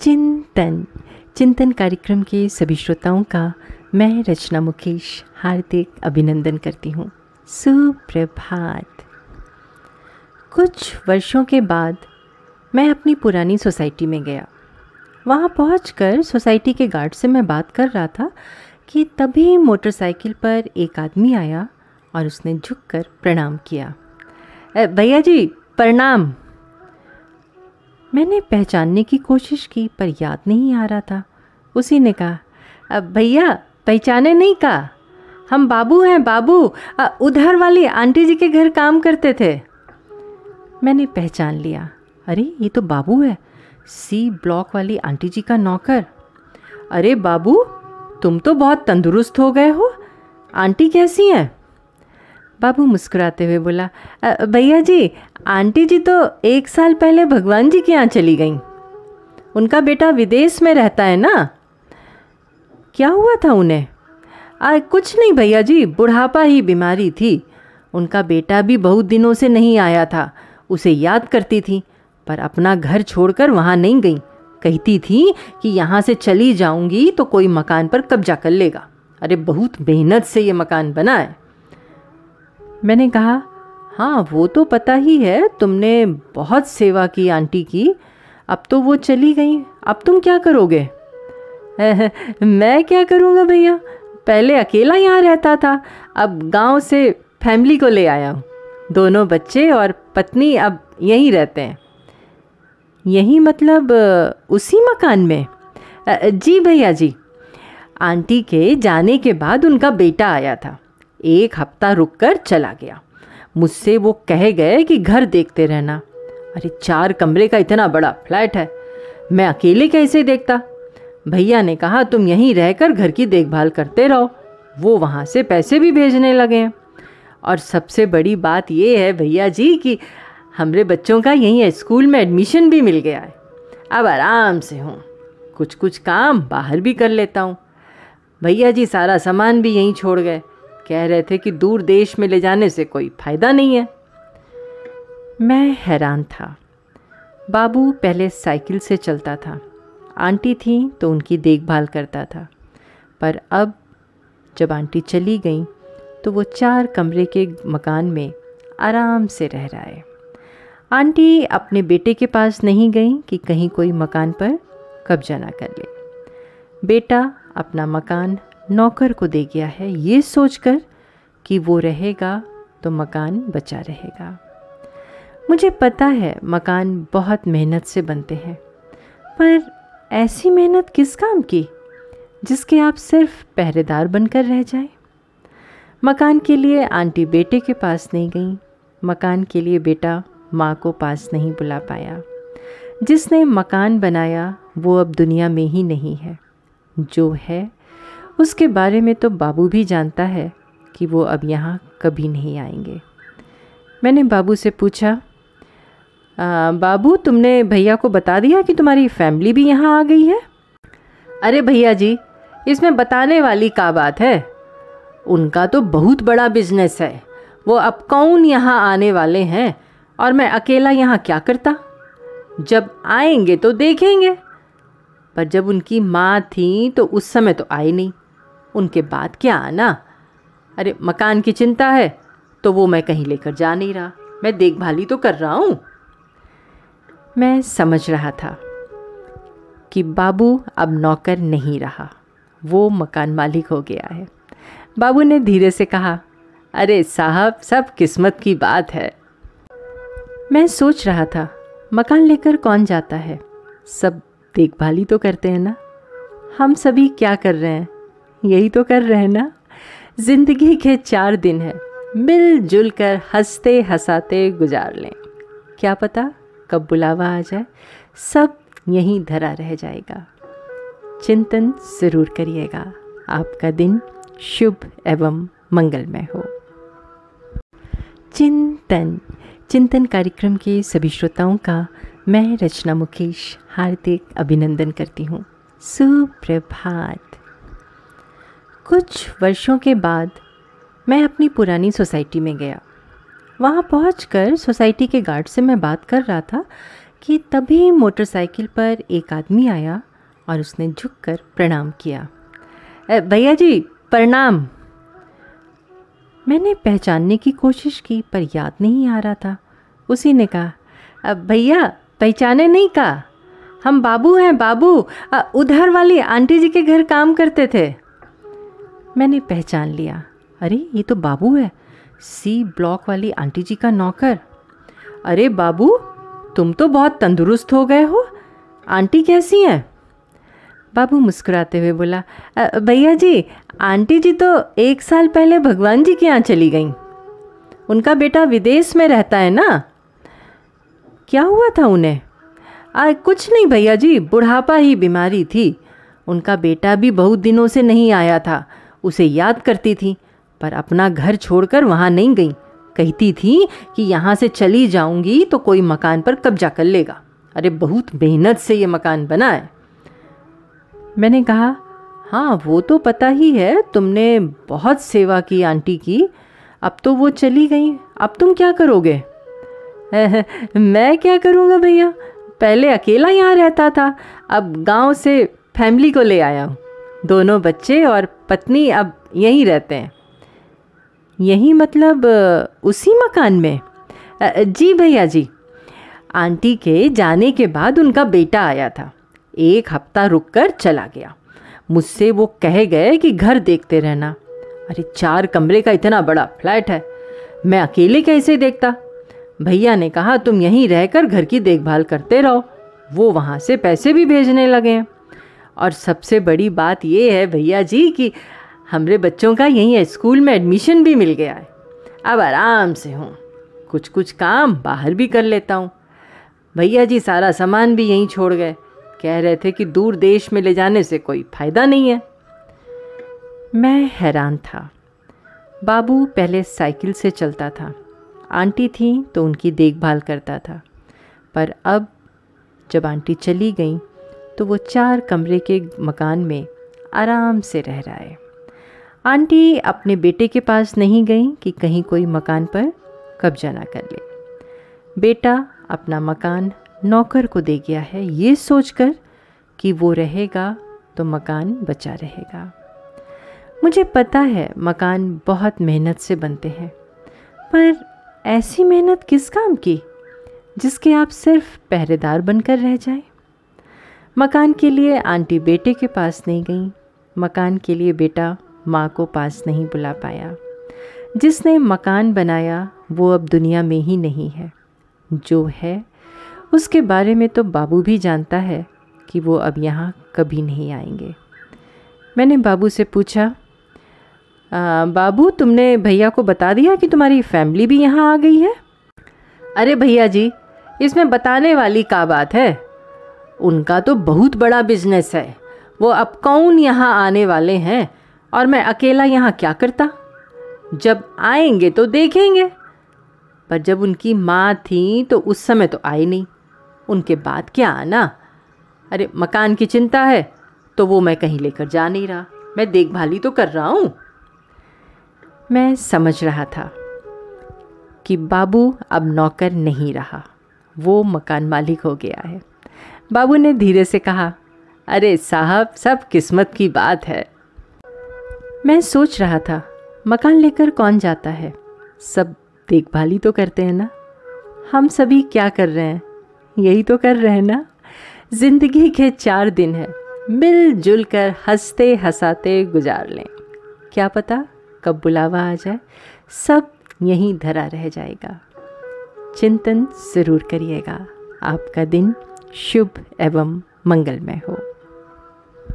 चिंतन। चिंतन कार्यक्रम के सभी श्रोताओं का मैं रचना मुकेश हार्दिक अभिनंदन करती हूँ। सुप्रभात। कुछ वर्षों के बाद मैं अपनी पुरानी सोसाइटी में गया। वहाँ पहुँच सोसाइटी के गार्ड से मैं बात कर रहा था कि तभी मोटरसाइकिल पर एक आदमी आया और उसने झुककर प्रणाम किया। भैया जी, प्रणाम। मैंने पहचानने की कोशिश की, पर याद नहीं आ रहा था। उसी ने कहा, अब भैया, पहचाने नहीं कहा हम बाबू हैं, बाबू। उधर वाली आंटी जी के घर काम करते थे। मैंने पहचान लिया। अरे, ये तो बाबू है। सी ब्लॉक वाली आंटी जी का नौकर। अरे बाबू, तुम तो बहुत तंदुरुस्त हो गए हो। आंटी कैसी हैं? बाबू मुस्कुराते हुए बोला भैया जी आंटी जी तो एक साल पहले भगवान जी के यहाँ चली गई। उनका बेटा विदेश में रहता है ना? क्या हुआ था उन्हें? आ, कुछ नहीं भैया जी बुढ़ापा ही बीमारी थी। उनका बेटा भी बहुत दिनों से नहीं आया था उसे याद करती थी पर अपना घर छोड़कर वहाँ नहीं गई। कहती थी कि यहाँ से चली जाऊँगी तो कोई मकान पर कब्जा कर लेगा। अरे बहुत मेहनत से ये मकान बना है। मैंने कहा हाँ वो तो पता ही है, तुमने बहुत सेवा की आंटी की। अब तो वो चली गई। अब तुम क्या करोगे? मैं क्या करूँगा भैया? पहले अकेला यहाँ रहता था। अब गाँव से फैमिली को ले आया हूँ। दोनों बच्चे और पत्नी अब यहीं रहते हैं। यही मतलब उसी मकान में? जी भैया जी। आंटी के जाने के बाद उनका बेटा आया था। एक हफ़्ता रुककर चला गया। मुझसे वो कह गए कि घर देखते रहना। अरे, चार कमरे का इतना बड़ा फ्लैट है, मैं अकेले कैसे देखता? भैया ने कहा, तुम यहीं रहकर घर की देखभाल करते रहो, वो वहाँ से पैसे भी भेजने लगे और सबसे बड़ी बात ये है भैया जी कि हमारे बच्चों का यहीं स्कूल में एडमिशन भी मिल गया है। अब आराम से हूँ कुछ कुछ काम बाहर भी कर लेता हूँ। भैया जी सारा सामान भी यहीं छोड़ गए। कह रहे थे कि दूर देश में ले जाने से कोई फ़ायदा नहीं है। मैं हैरान था। बाबू पहले साइकिल से चलता था। आंटी थी तो उनकी देखभाल करता था। पर अब जब आंटी चली गई तो वो चार कमरे के मकान में आराम से रह रहा है। आंटी अपने बेटे के पास नहीं गई कि कहीं कोई मकान पर कब्जा ना कर ले। बेटा अपना मकान नौकर को दे गया है। ये सोचकर कि वो रहेगा तो मकान बचा रहेगा। मुझे पता है मकान बहुत मेहनत से बनते हैं, पर ऐसी मेहनत किस काम की जिसके आप सिर्फ़ पहरेदार बनकर रह जाए? मकान के लिए आंटी बेटे के पास नहीं गई। मकान के लिए बेटा माँ को पास नहीं बुला पाया। जिसने मकान बनाया वो अब दुनिया में ही नहीं है। जो है उसके बारे में तो बाबू भी जानता है कि वो अब यहाँ कभी नहीं आएँगे। मैंने बाबू से पूछा बाबू, तुमने भैया को बता दिया कि तुम्हारी फैमिली भी यहाँ आ गई है? अरे भैया जी, इसमें बताने वाली का बात है। उनका तो बहुत बड़ा बिज़नेस है। वो अब कौन यहाँ आने वाले हैं और मैं अकेला यहाँ क्या करता? जब आएँगे तो देखेंगे। पर जब उनकी माँ थी तो उस समय तो आई नहीं। उनके बाद क्या आना? अरे, मकान की चिंता है तो वो मैं कहीं लेकर जा नहीं रहा। मैं देखभाल तो कर रहा हूँ। मैं समझ रहा था कि बाबू अब नौकर नहीं रहा। वो मकान मालिक हो गया है। बाबू ने धीरे से कहा, अरे साहब, सब किस्मत की बात है। मैं सोच रहा था, मकान लेकर कौन जाता है? सब देखभाली तो करते हैं ना? हम सभी क्या कर रहे हैं? यही तो कर रहे ना? ज़िंदगी के चार दिन हैं। मिलजुल कर हँसते हंसाते गुजार लें। क्या पता कब बुलावा आ जाए। सब यहीं धरा रह जाएगा। चिंतन ज़रूर करिएगा। आपका दिन शुभ एवं मंगलमय हो। चिंतन। चिंतन कार्यक्रम के सभी श्रोताओं का मैं रचना मुकेश हार्दिक अभिनंदन करती हूँ। सुप्रभात। कुछ वर्षों के बाद मैं अपनी पुरानी सोसाइटी में गया। वहाँ पहुँच सोसाइटी के गार्ड से मैं बात कर रहा था कि तभी मोटरसाइकिल पर एक आदमी आया और उसने झुककर प्रणाम किया। भैया जी, प्रणाम! मैंने पहचानने की कोशिश की, पर याद नहीं आ रहा था। उसी ने कहा भैया, पहचाने नहीं का? हम बाबू हैं, बाबू! उधर वाली आंटी जी के घर काम करते थे। मैंने पहचान लिया। अरे ये तो बाबू है। सी ब्लॉक वाली आंटी जी का नौकर। अरे बाबू तुम तो बहुत तंदुरुस्त हो गए हो। आंटी कैसी हैं? बाबू मुस्कुराते हुए बोला भैया जी आंटी जी तो एक साल पहले भगवान जी के यहाँ चली गई। उनका बेटा विदेश में रहता है ना? क्या हुआ था उन्हें? आ, कुछ नहीं भैया जी बुढ़ापा ही बीमारी थी। उनका बेटा भी बहुत दिनों से नहीं आया था। उसे याद करती थी, पर अपना घर छोड़कर वहाँ नहीं गई। कहती थी कि यहाँ से चली जाऊँगी तो कोई मकान पर कब्जा कर लेगा। अरे, बहुत मेहनत से ये मकान बना है। मैंने कहा हाँ वो तो पता ही है, तुमने बहुत सेवा की आंटी की। अब तो वो चली गई। अब तुम क्या करोगे? मैं क्या करूँगा भैया? पहले अकेला यहाँ रहता था। अब गाँव से फैमिली को ले आया हूँ। दोनों बच्चे और पत्नी अब यहीं रहते हैं। यही मतलब उसी मकान में। जी भैया जी, आंटी के जाने के बाद उनका बेटा आया था। एक हफ़्ता रुककर चला गया। मुझसे वो कह गए कि घर देखते रहना। अरे, चार कमरे का इतना बड़ा फ्लैट है। मैं अकेले कैसे देखता? भैया ने कहा, तुम यहीं रहकर घर की देखभाल करते रहो। वो वहाँ से पैसे भी भेजने लगे हैं। और सबसे बड़ी बात ये है भैया जी कि हमारे बच्चों का यहीं स्कूल में एडमिशन भी मिल गया है। अब आराम से हूँ। कुछ कुछ काम बाहर भी कर लेता हूँ। भैया जी सारा सामान भी यहीं छोड़ गए। कह रहे थे कि दूर देश में ले जाने से कोई फ़ायदा नहीं है। मैं हैरान था। बाबू पहले साइकिल से चलता था। आंटी थी तो उनकी देखभाल करता था। पर अब जब आंटी चली गई तो वो चार कमरे के मकान में आराम से रह रहा है। आंटी अपने बेटे के पास नहीं गई कि कहीं कोई मकान पर कब्जा ना कर ले। बेटा अपना मकान नौकर को दे गया है ये सोचकर कि वो रहेगा तो मकान बचा रहेगा। मुझे पता है मकान बहुत मेहनत से बनते हैं, पर ऐसी मेहनत किस काम की जिसके आप सिर्फ़ पहरेदार बनकर रह जाए? मकान के लिए आंटी बेटे के पास नहीं गई। मकान के लिए बेटा माँ को पास नहीं बुला पाया। जिसने मकान बनाया, वो अब दुनिया में ही नहीं है। जो है, उसके बारे में तो बाबू भी जानता है कि वो अब यहाँ कभी नहीं आएँगे। मैंने बाबू से पूछा बाबू, तुमने भैया को बता दिया कि तुम्हारी फैमिली भी यहाँ आ गई है? अरे भैया जी, इसमें बताने वाली का बात है? उनका तो बहुत बड़ा बिज़नेस है। वो अब कौन यहाँ आने वाले हैं और मैं अकेला यहाँ क्या करता? जब आएँगे तो देखेंगे। पर जब उनकी माँ थी तो उस समय तो आई नहीं। उनके बाद क्या आना? अरे, मकान की चिंता है तो वो मैं कहीं लेकर जा नहीं रहा। मैं देखभाल ही तो कर रहा हूँ। मैं समझ रहा था कि बाबू अब नौकर नहीं रहा। वो मकान मालिक हो गया है। बाबू ने धीरे से कहा, अरे साहब, सब किस्मत की बात है। मैं सोच रहा था, मकान लेकर कौन जाता है? सब देखभाल ही तो करते हैं ना? हम सभी क्या कर रहे हैं? यही तो कर रहे हैं ना? ज़िंदगी के चार दिन हैं। मिलजुल कर हँसते हंसाते गुजार लें। क्या पता कब बुलावा आ जाए? सब यहीं धरा रह जाएगा। चिंतन ज़रूर करिएगा। आपका दिन शुभ एवं मंगलमय हो।